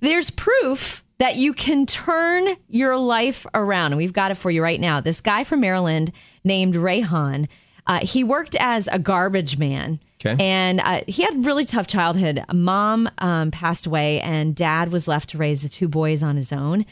There's proof that you can turn your life around. And we've got it for you right now. This guy from Maryland named Rehan, uh, he worked as a garbage man. Okay. And uh, he had a really tough childhood. Mom um, passed away, and dad was left to raise the two boys on his own.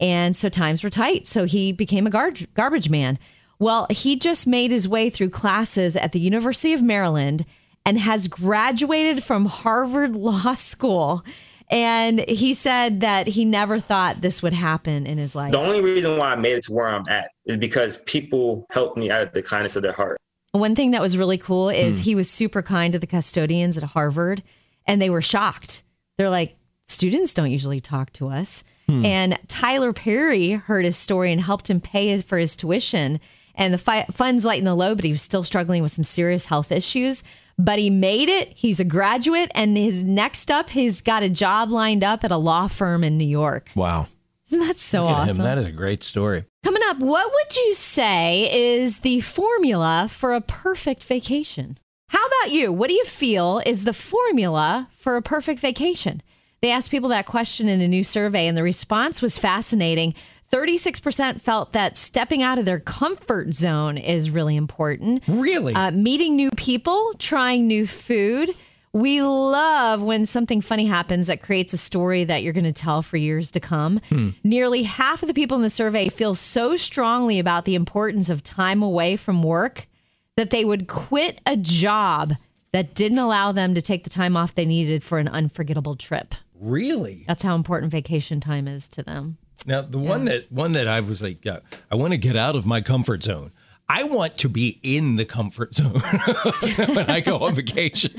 And so times were tight. So he became a gar- garbage man. Well, he just made his way through classes at the University of Maryland and has graduated from Harvard Law School. And he said that he never thought this would happen in his life. The only reason why I made it to where I'm at is because people helped me out of the kindness of their heart. One thing that was really cool is hmm. he was super kind to the custodians at Harvard, and they were shocked. They're like, students don't usually talk to us. Hmm. And Tyler Perry heard his story and helped him pay for his tuition. And the fi- funds lightened the load, but he was still struggling with some serious health issues. But he made it. He's a graduate, and his next up, he's got a job lined up at a law firm in New York. Wow. Isn't that so at him. awesome? That is a great story. Coming up, what would you say is the formula for a perfect vacation? How about you? What do you feel is the formula for a perfect vacation? They asked people that question in a new survey, and the response was fascinating. 36% felt that stepping out of their comfort zone is really important. Really? Uh, meeting new people, trying new food. We love when something funny happens that creates a story that you're going to tell for years to come. Nearly half of the people in the survey feel so strongly about the importance of time away from work that they would quit a job that didn't allow them to take the time off they needed for an unforgettable trip. really? That's how important vacation time is to them. Now, the one that one that I was like, yeah, I want to get out of my comfort zone. I want to be in the comfort zone when I go on vacation.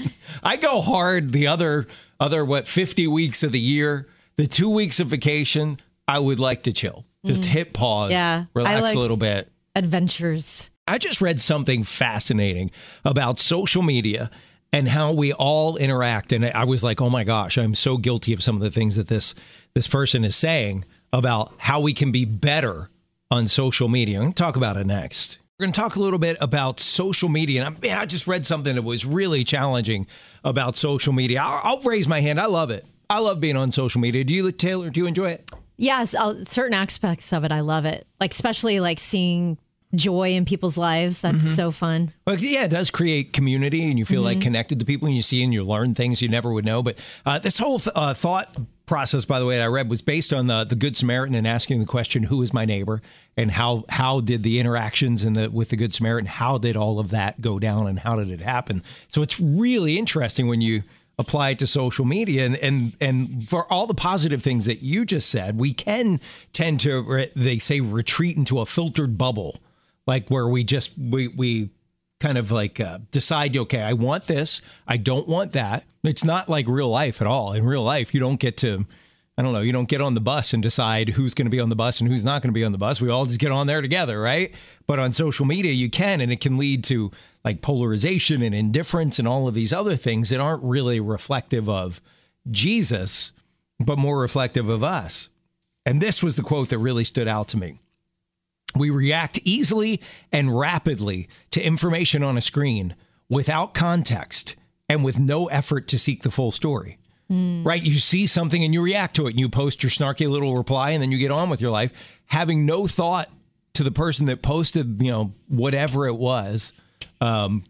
I go hard the other other what 50 weeks of the year. The 2 weeks of vacation, I would like to chill. Just hit pause, Mm. Yeah, relax like- a little bit. Adventures. I just read something fascinating about social media and how we all interact and I was like, "Oh my gosh, I'm so guilty of some of the things that this this person is saying about how we can be better on social media." I'm going to talk about it next. We're going to talk a little bit about social media. And I, man, I just read something that was really challenging about social media. I'll, I'll raise my hand. I love it. I love being on social media. Do you, Taylor? Do you enjoy it? Yes, uh, certain aspects of it, I love it. Like especially like seeing joy in people's lives. That's Mm-hmm. so fun. Well, yeah, it does create community, and you feel like connected to people, and you see and you learn things you never would know. But uh, this whole th- uh, thought process, by the way, that I read was based on the the Good Samaritan and asking the question, "Who is my neighbor?" and how how did the interactions in the with the Good Samaritan, how did all of that go down, and how did it happen? So it's really interesting when you apply it to social media and and and for all the positive things that you just said we can tend to they say retreat into a filtered bubble like where we just we we kind of like uh, decide okay i want this i don't want that. It's not like real life at all. In real life you don't get to i don't know you don't get on the bus and decide who's going to be on the bus and who's not going to be on the bus. We all just get on there together right? But on social media you can and it can lead to like polarization and indifference and all of these other things that aren't really reflective of jesus but more reflective of us. And this was the quote that really stood out to me we react easily and rapidly to information on a screen without context and with no effort to seek the full story. Right? You see something and you react to it and you post your snarky little reply and then you get on with your life, having no thought to the person that posted, you know, whatever it was. Um,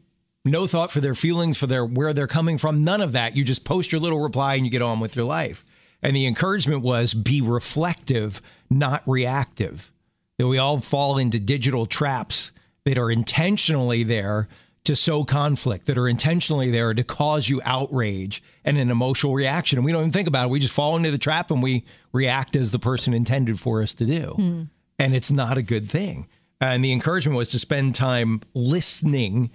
no thought for their feelings, for their where they're coming from, none of that. You just post your little reply and you get on with your life. And the encouragement was be reflective, not reactive that we all fall into digital traps that are intentionally there to sow conflict, that are intentionally there to cause you outrage and an emotional reaction. And we don't even think about it. We just fall into the trap and we react as the person intended for us to do. Hmm. And it's not a good thing. And the encouragement was to spend time listening,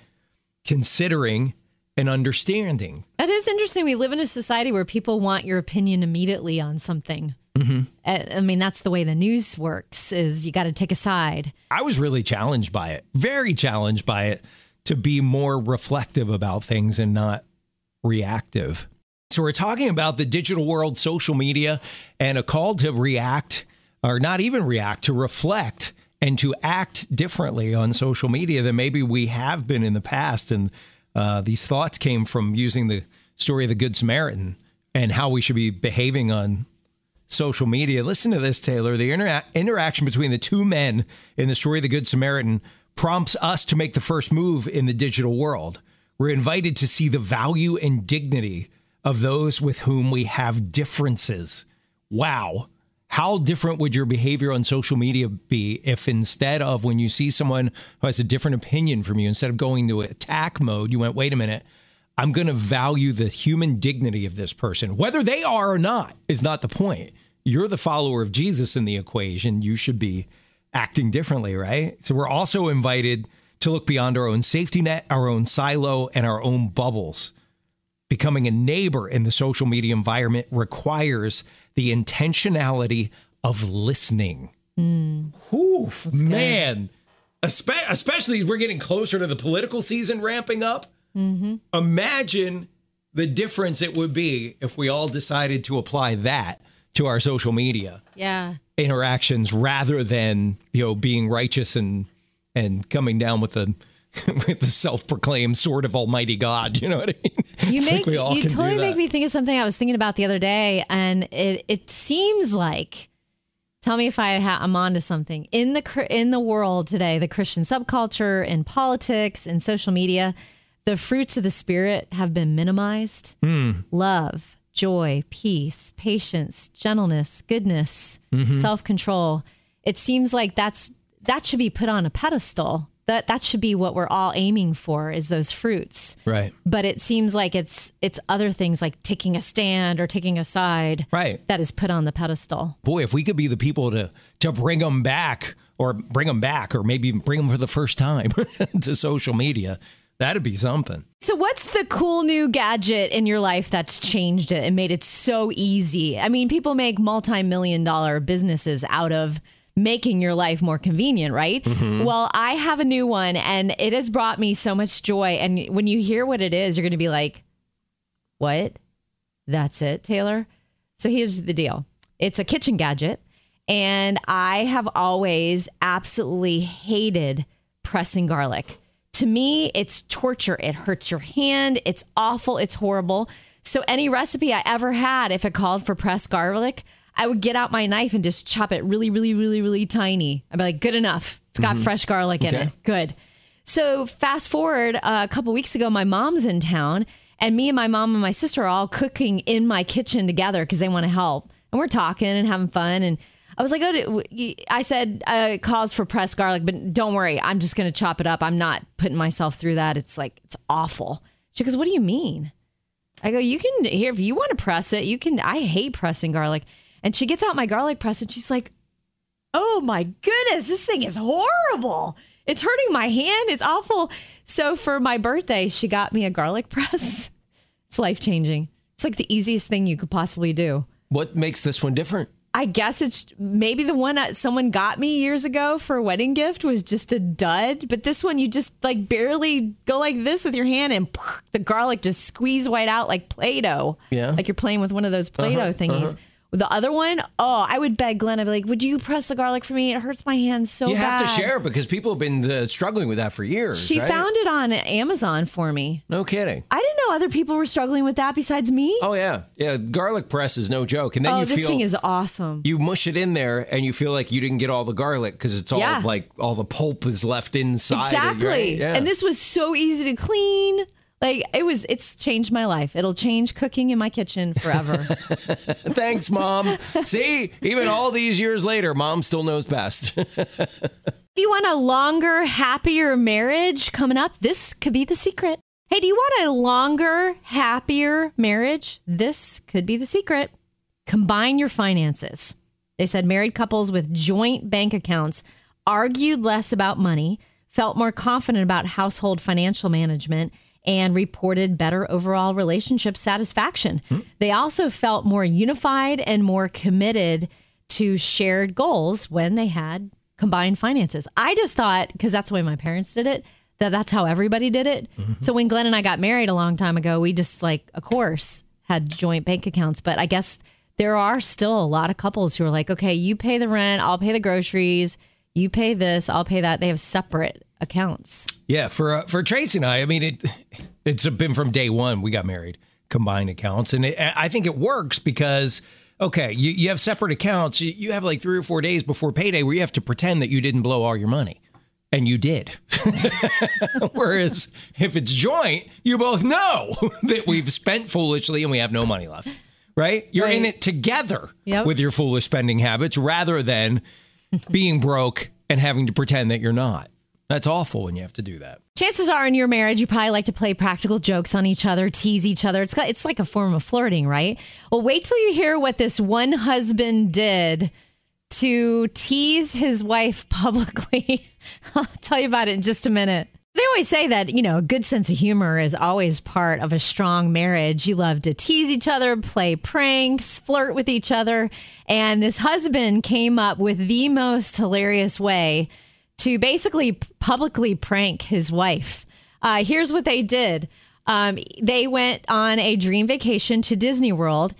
considering, and understanding. That is interesting. We live in a society where people want your opinion immediately on something. Mm-hmm. I mean, that's the way the news works. Is you got to take a side. I was really challenged by it, very challenged by it to be more reflective about things and not reactive. So, we're talking about the digital world, social media, and a call to react or not even react, to reflect and to act differently on social media than maybe we have been in the past. And uh, these thoughts came from using the story of the Good Samaritan and how we should be behaving on social media. Listen to this, Taylor. The intera- interaction between the two men in the story of the Good Samaritan prompts us to make the first move in the digital world. We're invited to see the value and dignity of those with whom we have differences. Wow. How different would your behavior on social media be if instead of when you see someone who has a different opinion from you, instead of going to attack mode, you went, wait a minute, I'm going to value the human dignity of this person. Whether they are or not is not the point. You're the follower of Jesus in the equation. You should be acting differently, right? So we're also invited to look beyond our own safety net, our own silo, and our own bubbles. Becoming a neighbor in the social media environment requires the intentionality of listening. Mm, man. Espe- especially we're getting closer to the political season ramping up. Mm-hmm. Imagine the difference it would be if we all decided to apply that to our social media Yeah. interactions rather than you know being righteous and and coming down with the with the self-proclaimed sword of Almighty God. You know what I mean? You It's like make all you totally make me think of something I was thinking about the other day, and it it seems like. Tell me if I ha- I'm onto something in the in the world today, the Christian subculture, in politics, in social media, the fruits of the spirit have been minimized. Hmm. Love, joy, peace, patience, gentleness, goodness, Mm-hmm. self control. It seems like that's that should be put on a pedestal. That that should be what we're all aiming for is those fruits Right. but it seems like it's it's other things like taking a stand or taking a side Right. that is put on the pedestal Boy, if we could be the people to to bring them back or bring them back or maybe bring them for the first time to social media, that'd be something. so what's the cool new gadget in your life that's changed it and made it so easy i mean people make multi-million dollar businesses out of making your life more convenient right mm-hmm. well i have a new one and it has brought me so much joy and when you hear what it is you're going to be like what That's it, Taylor. So here's the deal it's a kitchen gadget. And I have always absolutely hated pressing garlic. To me, it's torture. It hurts your hand. It's awful. It's horrible. So, any recipe I ever had, if it called for pressed garlic, I would get out my knife and just chop it really, really, really, really tiny. I'd be like, good enough. It's got fresh garlic in Okay. it. Good. So fast forward uh, a couple weeks ago, my mom's in town, and me and my mom and my sister are all cooking in my kitchen together because they want to help, and we're talking and having fun. And I was like, "Oh," I said, uh, "Calls for pressed garlic, but don't worry, I'm just to chop it up. I'm not putting myself through that. It's like it's awful." She goes, "What do you mean?" I go, "You can here if you want to press it. You can. I hate pressing garlic." And she gets out my garlic press, and she's like, oh my goodness, this thing is horrible. It's hurting my hand. It's awful. So for my birthday, she got me a garlic press. It's life changing. It's like the easiest thing you could possibly do. What makes this one different? I guess it's maybe the one that someone got me years ago for a wedding gift was just a dud. But this one, you just like barely go like this with your hand and the garlic just squeeze right out like Play Doh. Yeah. Like you're playing with one of those Play Doh uh-huh, uh-huh. thingies. The other one, oh, I would beg Glenn, I'd be like, would you press the garlic for me? It hurts my hands so bad. you bad. have to share it because people have been uh, struggling with that for years. She right? found it on Amazon for me. No kidding. I didn't know other people were struggling with that besides me. Oh yeah, yeah. Garlic press is no joke, and then Oh, you this feel thing is awesome. you mush it in there, and you feel like you didn't get all the garlic because it's all Yeah. like all the pulp is left inside. it, Exactly. right? Yeah. And this was so easy to clean. Like it was it's changed my life. It'll change cooking in my kitchen forever. Thanks, mom. See, even all these years later, mom still knows best. Do you want a longer, happier marriage coming up? This could be the secret. Hey, do you want a longer, happier marriage? This could be the secret. Combine your finances. They said married couples with joint bank accounts argued less about money, felt more confident about household financial management, and reported better overall relationship satisfaction. They also felt more unified and more committed to shared goals when they had combined finances. I just thought, because that's the way my parents did it, that that's how everybody did it. So when Glenn and I got married a long time ago, we just like, of course, had joint bank accounts. But I guess there are still a lot of couples who are like, okay, you pay the rent, I'll pay the groceries, you pay this, I'll pay that. They have separate accounts. yeah, for uh, for Tracy and I, I mean it. It's been from day one we got married, combined accounts, and it, I think it works because Okay, you, you have separate accounts. You, you have like three or four days before payday where you have to pretend that you didn't blow all your money. And you did. Whereas if it's joint, you both know that we've spent foolishly and we have no money left. Right? You're in it together Yep. with your foolish spending habits rather than being broke and having to pretend that you're not. That's awful when you have to do that. Chances are in your marriage, you probably like to play practical jokes on each other, tease each other. It's it's like a form of flirting, right? Well, wait till you hear what this one husband did to tease his wife publicly. I'll tell you about it in just a minute. They always say that, you know, a good sense of humor is always part of a strong marriage. You love to tease each other, play pranks, flirt with each other. And this husband came up with the most hilarious way to basically publicly prank his wife. Uh, here's what they did um, they went on a dream vacation to Disney World,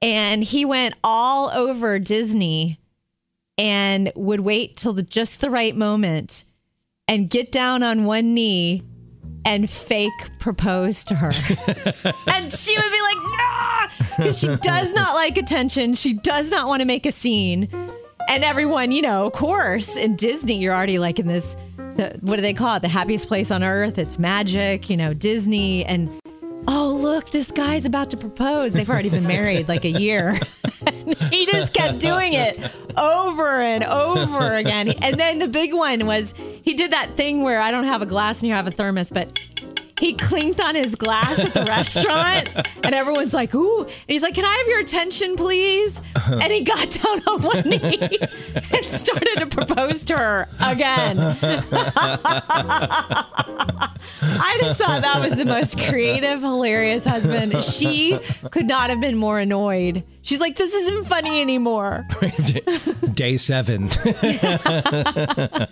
and he went all over Disney and would wait till the, just the right moment and get down on one knee and fake propose to her. and she would be like, nah, because she does not like attention. She does not want to make a scene. And everyone, you know, of course, in Disney, you're already like in this, the, what do they call it? The happiest place on earth. It's magic, you know, Disney. And oh, look, this guy's about to propose. They've already been married like a year. he just kept doing it over and over again. And then the big one was he did that thing where I don't have a glass and you have a thermos, but he clinked on his glass at the restaurant and everyone's like, ooh. And he's like, can I have your attention, please? And he got down on one knee and started to propose to her again. I just thought that was the most creative, hilarious husband. She could not have been more annoyed. She's like, this isn't funny anymore. Day seven. it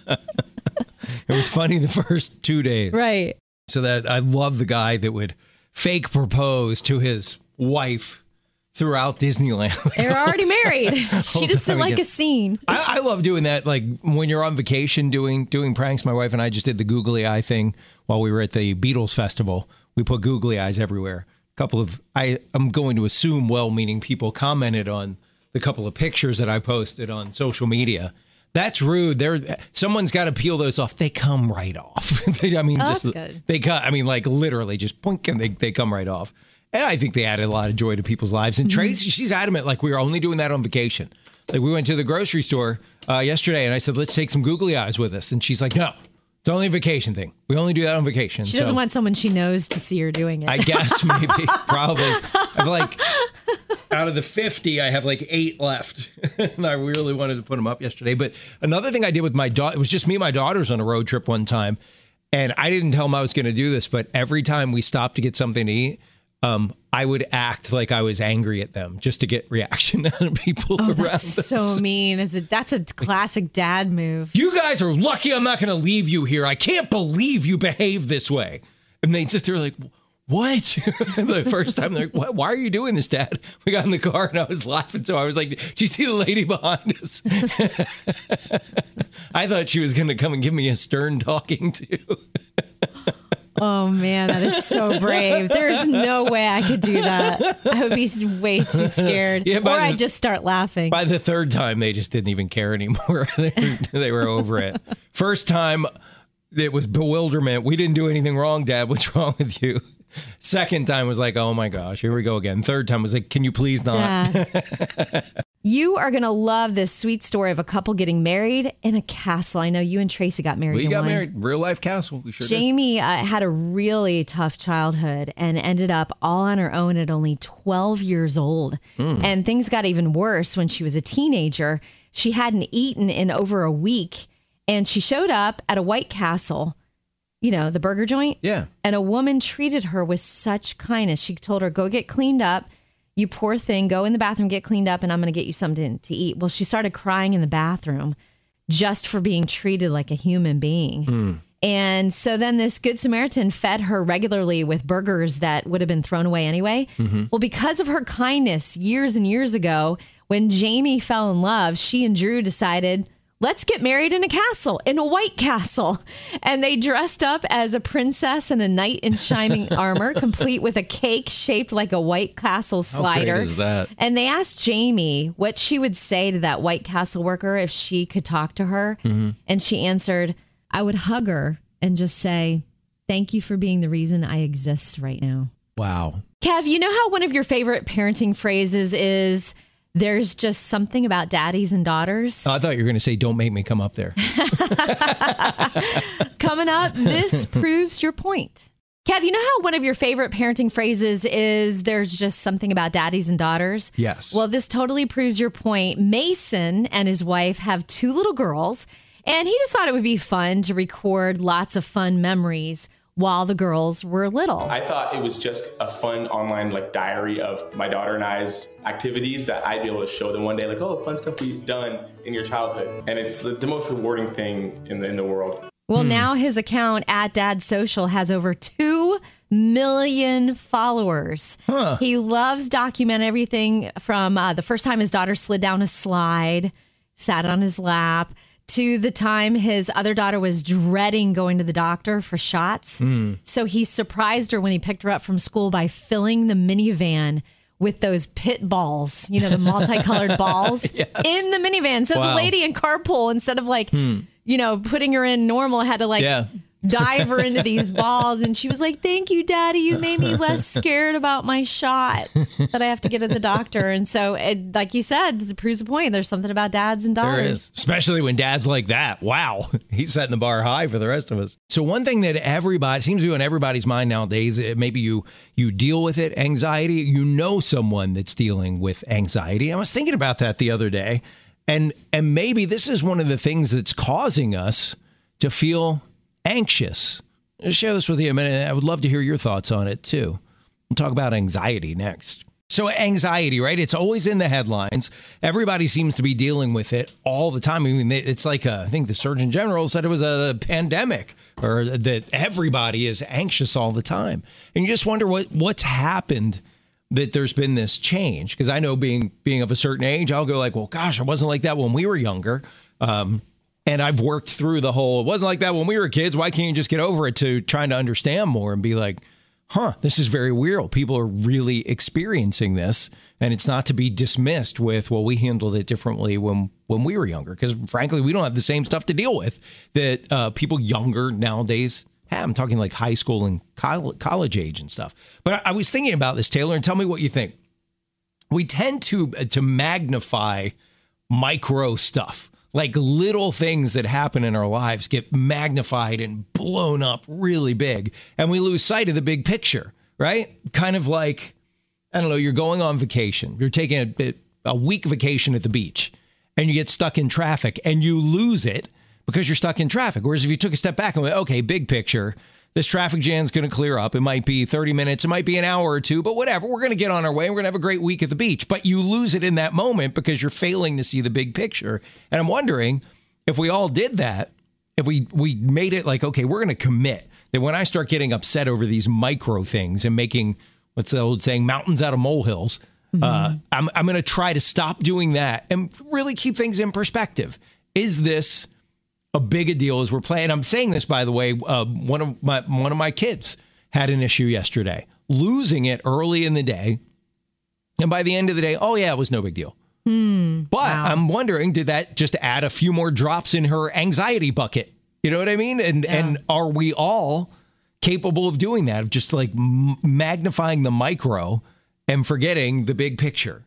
was funny the first two days. Right. So that I love the guy that would fake propose to his wife throughout Disneyland. They're already married. She just didn't like again. a scene. I, I love doing that. Like when you're on vacation, doing doing pranks. My wife and I just did the googly eye thing while we were at the Beatles festival. We put googly eyes everywhere. A couple of I I'm going to assume well-meaning people commented on the couple of pictures that I posted on social media. That's rude. There, someone's got to peel those off. They come right off. They- I mean, Oh, just that's good. they cut. I mean, like literally, just blink and they they come right off. And I think they added a lot of joy to people's lives. Mm-hmm. And Tracy, she's adamant, like we were only doing that on vacation. Like we went to the grocery store uh, yesterday, and I said, "Let's take some googly eyes with us." And she's like, "No, it's only a vacation thing. We only do that on vacation." She doesn't want someone she knows to see her doing it. I guess maybe, probably. I've like out of the 50, I have like eight left. and I really wanted to put them up yesterday. But another thing I did with my daughter, it was just me and my daughters on a road trip one time. And I didn't tell them I was going to do this, but every time we stopped to get something to eat, um, I would act like I was angry at them just to get reaction out of people around Oh, That's us. so mean. Is it? That's a classic dad move. You guys are lucky I'm not going to leave you here. I can't believe you behave this way. And they sit there like, what? the first time they're like, what? why are you doing this, Dad? We got in the car and I was laughing. So I was like, do you see the lady behind us? I thought she was going to come and give me a stern talking to. Oh man, that is so brave. There's no way I could do that. I would be way too scared. Yeah, or I'd just start laughing. By the third time, they just didn't even care anymore. they, they were over it. First time, it was bewilderment. We didn't do anything wrong, Dad. What's wrong with you? Second time was like, oh my gosh, here we go again. Third time was like, can you please not? You are gonna love this sweet story of a couple getting married in a castle. I know you and Tracy got married. We got one. married, real life castle. We sure did. Jamie uh, had a really tough childhood and ended up all on her own at only 12 years old. Hmm. And things got even worse when she was a teenager. She hadn't eaten in over a week and she showed up at a White Castle, you know, the burger joint. Yeah. And a woman treated her with such kindness. She told her, Go get cleaned up. You poor thing, go in the bathroom, get cleaned up, and I'm going to get you something to eat. Well, she started crying in the bathroom just for being treated like a human being. Hmm. And so then this Good Samaritan fed her regularly with burgers that would have been thrown away anyway. Mm-hmm. Well, because of her kindness years and years ago, when Jamie fell in love, she and Drew decided, let's get married in a castle, in a white castle. And they dressed up as a princess and a knight in shining armor, complete with a cake shaped like a White Castle slider. Is that? And they asked Jamie what she would say to that White Castle worker if she could talk to her. Mm-hmm. And she answered, I would hug her and just say, Thank you for being the reason I exist right now. Wow. Kev, you know how one of your favorite parenting phrases is, there's just something about daddies and daughters. I thought you were going to say, "Don't make me come up there." Coming up, this proves your point. Kev, you know how one of your favorite parenting phrases is there's just something about daddies and daughters? Yes. Well, this totally proves your point. Mason and his wife have two little girls, and he just thought it would be fun to record lots of fun memories while the girls were little. I thought it was just a fun online like diary of my daughter and I's activities that I'd be able to show them one day, like, oh, fun stuff we've done in your childhood. And it's the, the most rewarding thing in the in the world. Well, now his account at Dad Social has over 2 million followers. He loves document everything from uh, the first time his daughter slid down a slide, sat on his lap, to the time his other daughter was dreading going to the doctor for shots. Hmm. So he surprised her when he picked her up from school by filling the minivan with those pit balls, you know, the multicolored balls in the minivan. So Wow. the lady in carpool, instead of like, hmm. you know, putting her in normal, had to like Yeah. Dive her into these balls. And she was like, Thank you, Daddy. You made me less scared about my shot that I have to get at the doctor. And so, it, like you said, it proves the point. There's something about dads and There daughters. is, especially when dad's like that. Wow, he's setting the bar high for the rest of us. So one thing that everybody seems to be on everybody's mind nowadays, maybe you you deal with it, anxiety. You know someone that's dealing with anxiety. I was thinking about that the other day, and and maybe this is one of the things that's causing us to feel anxious. I'll share this with you a minute. I would love to hear your thoughts on it too. We'll talk about anxiety next. So, anxiety, right? It's always in the headlines. Everybody seems to be dealing with it all the time. I mean, it's like a, I think the Surgeon General said it was a pandemic or that everybody is anxious all the time. And you just wonder what what's happened that there's been this change. Because I know being being of a certain age, I'll go like, well, gosh, it wasn't like that when we were younger. Um, and I've worked through the whole, it wasn't like that when we were kids. Why can't you just get over it to trying to understand more and be like, huh, this is very weird. People are really experiencing this. And it's not to be dismissed with, well, we handled it differently when, when we were younger. Because frankly, we don't have the same stuff to deal with that uh, people younger nowadays have. I'm talking like high school and col- college age and stuff. But I, I was thinking about this, Taylor, and tell me what you think. We tend to to magnify micro stuff like little things that happen in our lives get magnified and blown up really big and we lose sight of the big picture right? Kind of like i don't know you're going on vacation. You're taking a, bit- a week vacation at the beach and you get stuck in traffic and you lose it because you're stuck in traffic. Whereas if you took a step back and went okay big picture this traffic jam's going to clear up. It might be 30 minutes, it might be an hour or two, but whatever. We're going to get on our way. We're going to have a great week at the beach. But you lose it in that moment because you're failing to see the big picture. And I'm wondering if we all did that, if we we made it like, okay, we're going to commit that when I start getting upset over these micro things and making what's the old saying, mountains out of molehills, uh, I'm I'm going to try to stop doing that and really keep things in perspective. Is this a big a deal as we're playing. I'm saying this by the way. Uh, one of my one of my kids had an issue yesterday, losing it early in the day, and by the end of the day, oh yeah, it was no big deal. but I'm wondering, did that just add a few more drops in her anxiety bucket? You know what I mean? And and are we all capable of doing that? Of just like m- magnifying the micro and forgetting the big picture?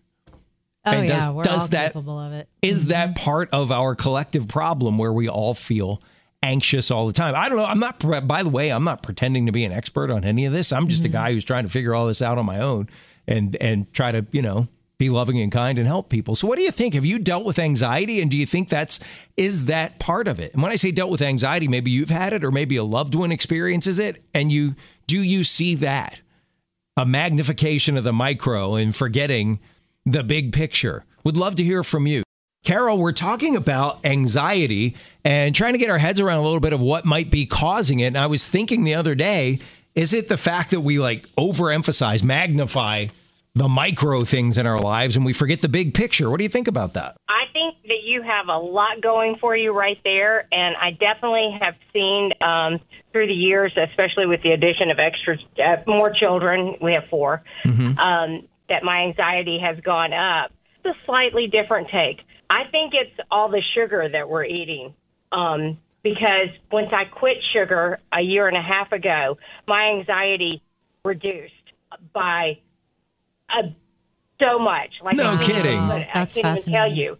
Oh, And yeah. does- we're does all that- capable of it. Is that mm-hmm. part of our collective problem where we all feel anxious all the time? I don't know. I'm not, by the way, I'm not pretending to be an expert on any of this. I'm just a mm-hmm. guy who's trying to figure all this out on my own and, and try to, you know, be loving and kind and help people. So what do you think? Have you dealt with anxiety and do you think that's, is that part of it? And when I say dealt with anxiety, maybe you've had it or maybe a loved one experiences it and you, do you see that? a magnification of the micro and forgetting the big picture. Would love to hear from you. Carol, we're talking about anxiety and trying to get our heads around a little bit of what might be causing it. And I was thinking the other day, is it the fact that we like overemphasize, magnify the micro things in our lives and we forget the big picture? What do you think about that? I think that you have a lot going for you right there, and I definitely have seen um, through the years, especially with the addition of extra uh, more children. We have 4 um, that my anxiety has gone up. It's a slightly different take. I think it's all the sugar that we're eating. Um, because once I quit sugar a year and a half ago, my anxiety reduced by uh, so much. Like No I can't kidding. even- I That's can't even tell fascinating. you.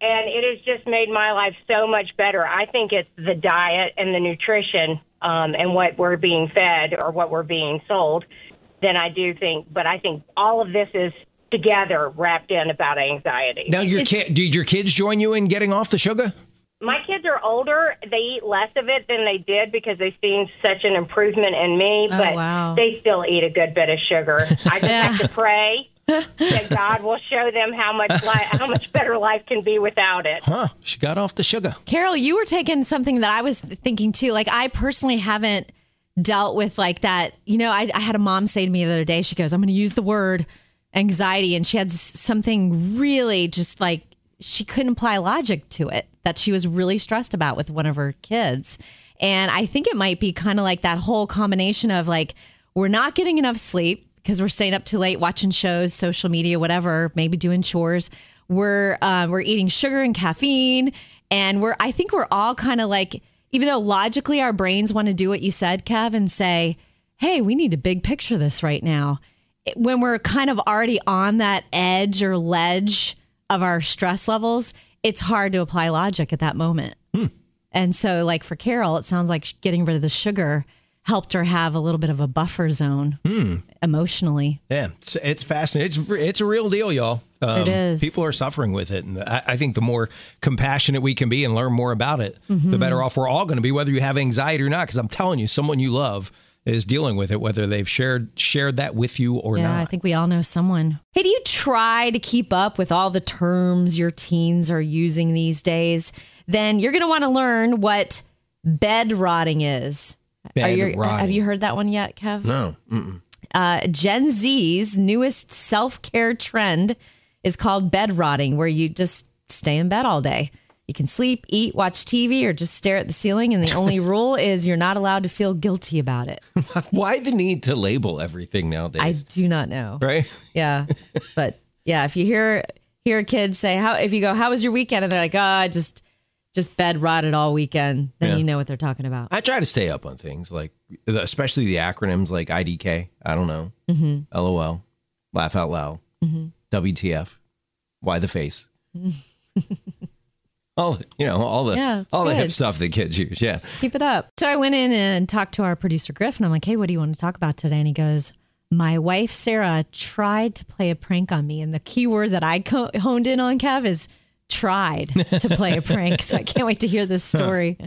And it has just made my life so much better. I think it's the diet and the nutrition um, and what we're being fed or what we're being sold than I do think. But I think all of this is together wrapped in about anxiety. Now, your It's- kid, did your kids join you in getting off the sugar? My kids are older. They eat less of it than they did because they've seen such an improvement in me. Oh, but wow. they still eat a good bit of sugar. I just have to pray that God will show them how much li- how much better life can be without it. Huh? She got off the sugar. Carol, you were taking something that I was thinking too. Like I personally haven't dealt with like that. You know, I, I had a mom say to me the other day, she goes, I'm going to use the word anxiety. And she had something really just like she couldn't apply logic to it that she was really stressed about with one of her kids. And I think it might be kind of like that whole combination of like, we're not getting enough sleep because we're staying up too late watching shows, social media, whatever, maybe doing chores. We're uh, we're eating sugar and caffeine, and we're I think we're all kind of like, even though logically our brains want to do what you said, Kev, and say, "Hey, we need to big picture this right now." When we're kind of already on that edge or ledge of our stress levels, it's hard to apply logic at that moment. Hmm. And so, like for Carol, it sounds like getting rid of the sugar helped her have a little bit of a buffer zone emotionally. Yeah, it's, it's fascinating. It's it's a real deal, y'all. Um, It is. People are suffering with it, and I, I think the more compassionate we can be and learn more about it, Mm-hmm. the better off we're all going to be, whether you have anxiety or not. Because I'm telling you, someone you love is dealing with it, whether they've shared shared that with you or Yeah, not. I think we all know someone. Hey, do you try to keep up with all the terms your teens are using these days? Then you're going to want to learn what bed rotting is. Bed you, rotting. Have you heard that one yet, Kev? no, Uh, Gen Z's newest self care trend is called bed rotting, where you just stay in bed all day. You can sleep, eat, watch TV, or just stare at the ceiling. And the only rule is you're not allowed to feel guilty about it. why the need to label everything nowadays? I do not know. right? Yeah. But yeah, if you hear hear a kid say how if you go, How was your weekend? And they're like, Oh, I just just bed rotted all weekend, then Yeah. you know what they're talking about. I try to stay up on things like, especially the acronyms like IDK. I don't know. Mm-hmm. LOL, laugh out loud, WTF, why the face. all you know, all the Yeah, all the hip stuff that kids use. Yeah, Keep it up. So I went in and talked to our producer Griff and I'm like, Hey, what do you want to talk about today? And he goes, My wife Sarah tried to play a prank on me. And the key word that I co- honed in on, Kev, is tried to play a prank. So I can't wait to hear this story.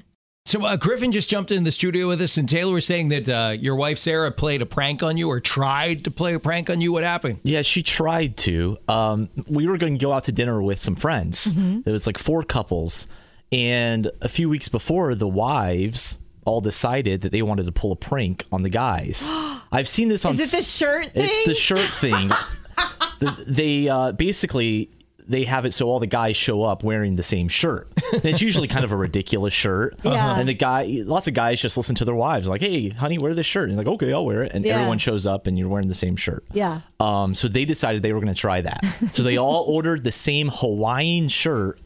So uh, Griffin just jumped in the studio with us, and Taylor was saying that uh, your wife Sarah played a prank on you or tried to play a prank on you. What happened? Yeah, she tried to. Um, we were going to go out to dinner with some friends. It was like four couples, and a few weeks before, the wives all decided that they wanted to pull a prank on the guys. I've seen this on. Is it the shirt thing? It's the shirt thing. The- they uh, basically they have it so all the guys show up wearing the same shirt. It's usually kind of a ridiculous shirt. Yeah. And the guy, lots of guys just listen to their wives like, "Hey, honey, wear this shirt." And he's like, "Okay, I'll wear it." And Yeah. everyone shows up, and you're wearing the same shirt. Yeah. Um, so they decided they were going to try that. So they all ordered the same Hawaiian shirt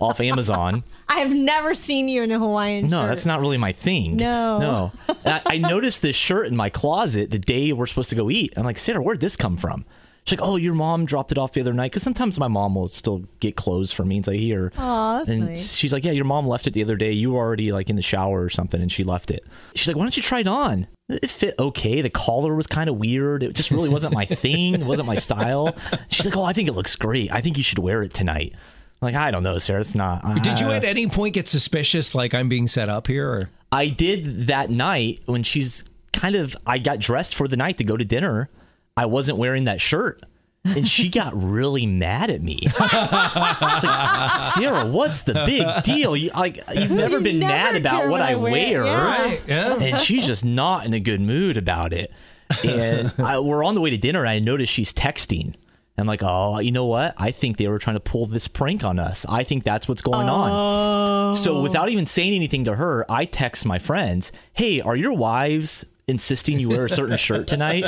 off Amazon. I've never seen you in a Hawaiian No, shirt. No, that's not really my thing. No. No. I, I noticed this shirt in my closet the day we're supposed to go eat. I'm like, Sarah, where'd this come from? She's like, oh, your mom dropped it off the other night. Because sometimes my mom will still get clothes for me and say, here. Aw, that's and nice. she's like, yeah, your mom left it the other day. You were already like in the shower or something, and she left it. She's like, why don't you try it on? It fit okay. The collar was kind of weird. It just really wasn't my thing. It wasn't my style. She's like, oh, I think it looks great. I think you should wear it tonight. I'm like, I don't know, Sarah. It's not. Did you at any point get suspicious, like I'm being set up here? Or? I did that night when she's kind of I got dressed for the night to go to dinner. I wasn't wearing that shirt. And she got really mad at me. Like, Sarah, what's the big deal? You like you've never You been never mad about what, what I I wear, wear. yeah. Right, yeah. And she's just not in a good mood about it. And I, we're on the way to dinner and I notice she's texting. I'm like, oh, you know what? I think they were trying to pull this prank on us. I think that's what's going on. So oh. without even saying anything to her, I text my friends, hey, are your wives insisting you wear a certain shirt tonight?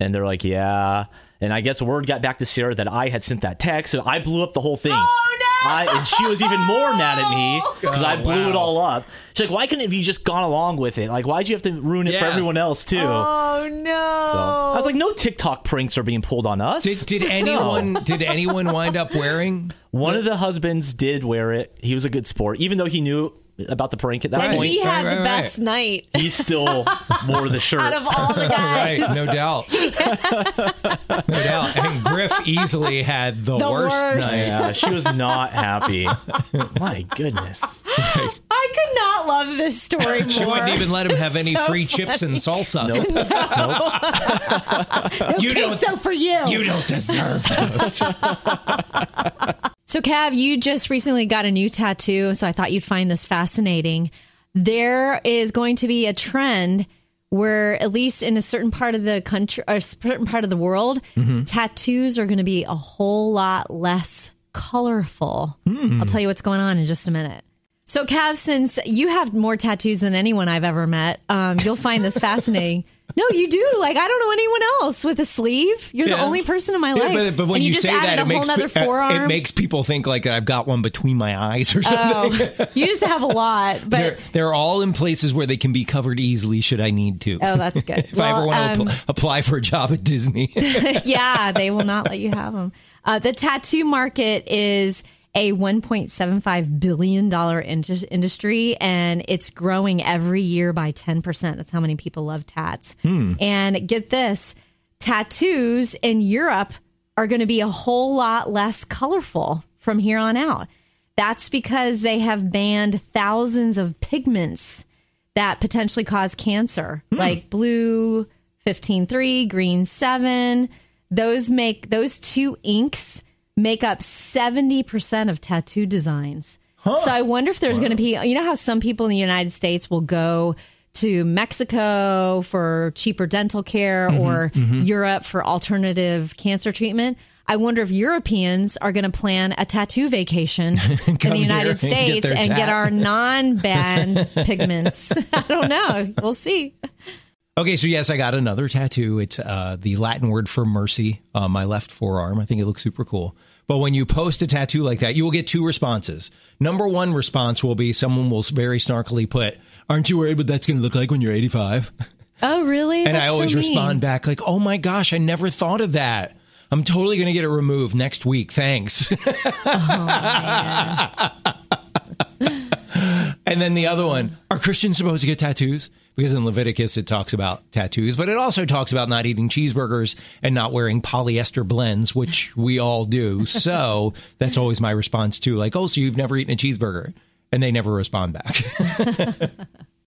And they're like, yeah. And I guess word got back to Sarah that I had sent that text, so I blew up the whole thing. Oh, no! I, and she was even more mad at me oh! because I Oh, blew it all up. She's like, why couldn't have you just gone along with it? Like, why'd you have to ruin it for everyone else too? Oh no! So I was like, no TikTok pranks are being pulled on us. Did, did anyone did anyone wind up wearing? One of the husbands did wear it. He was a good sport, even though he knew about the prank at that and point. he had Right, right, the best right. night he still wore the shirt. out of all the guys. Right, no doubt, no doubt. And Griff easily had the, The worst, worst. night. yeah, she was not happy. My goodness. I could not love this story more. She wouldn't even let him have any So free chips and salsa. Nope. nope. You okay, don't. so for you. You don't deserve those. So, Kev, you just recently got a new tattoo, so I thought you'd find this fascinating. There is going to be a trend where, at least in a certain part of the country or a certain part of the world, tattoos are going to be a whole lot less colorful. I'll tell you what's going on in just a minute. So, Kev, since you have more tattoos than anyone I've ever met, um, you'll find this fascinating. No, you do. Like I don't know anyone else with a sleeve. You're the only person in my Yeah, life. but, but when and you, you, say that, it makes uh, forearm. it makes people think like I've got one between my eyes or something. Oh, you just have a lot, but they're, they're all in places where they can be covered easily should I need to. oh, that's good. if I ever want to um, apply for a job at Disney. yeah, they will not let you have them. Uh, the tattoo market is a 1.75 billion dollar industry, and it's growing every year by 10 percent. That's how many people love tats. Hmm. And get this, tattoos in Europe are going to be a whole lot less colorful from here on out. That's because they have banned thousands of pigments that potentially cause cancer, hmm. like blue 15.3, green 7. Those make those two inks make up 70% of tattoo designs. So I wonder if there's going to be you know how some people in the United States will go to Mexico for cheaper dental care mm-hmm, or mm-hmm. Europe for alternative cancer treatment. I wonder if Europeans are going to plan a tattoo vacation in the United and get States and get our non-banned pigments. I don't know. We'll see. Okay, so yes, I got another tattoo. It's uh, the Latin word for mercy on my left forearm. I think it looks super cool. But when you post a tattoo like that, you will get two responses. Number one response will be someone will very snarkily put, Aren't you worried what that's going to look like when you're 85? Oh, really? And I That's so always mean. respond back like, "Oh my gosh, I never thought of that. I'm totally going to get it removed next week. Thanks." and then the other one, are Christians supposed to get tattoos? Because in Leviticus it talks about tattoos, but it also talks about not eating cheeseburgers and not wearing polyester blends, which we all do. So that's always my response to Like, "Oh, so you've never eaten a cheeseburger?" And they never respond back.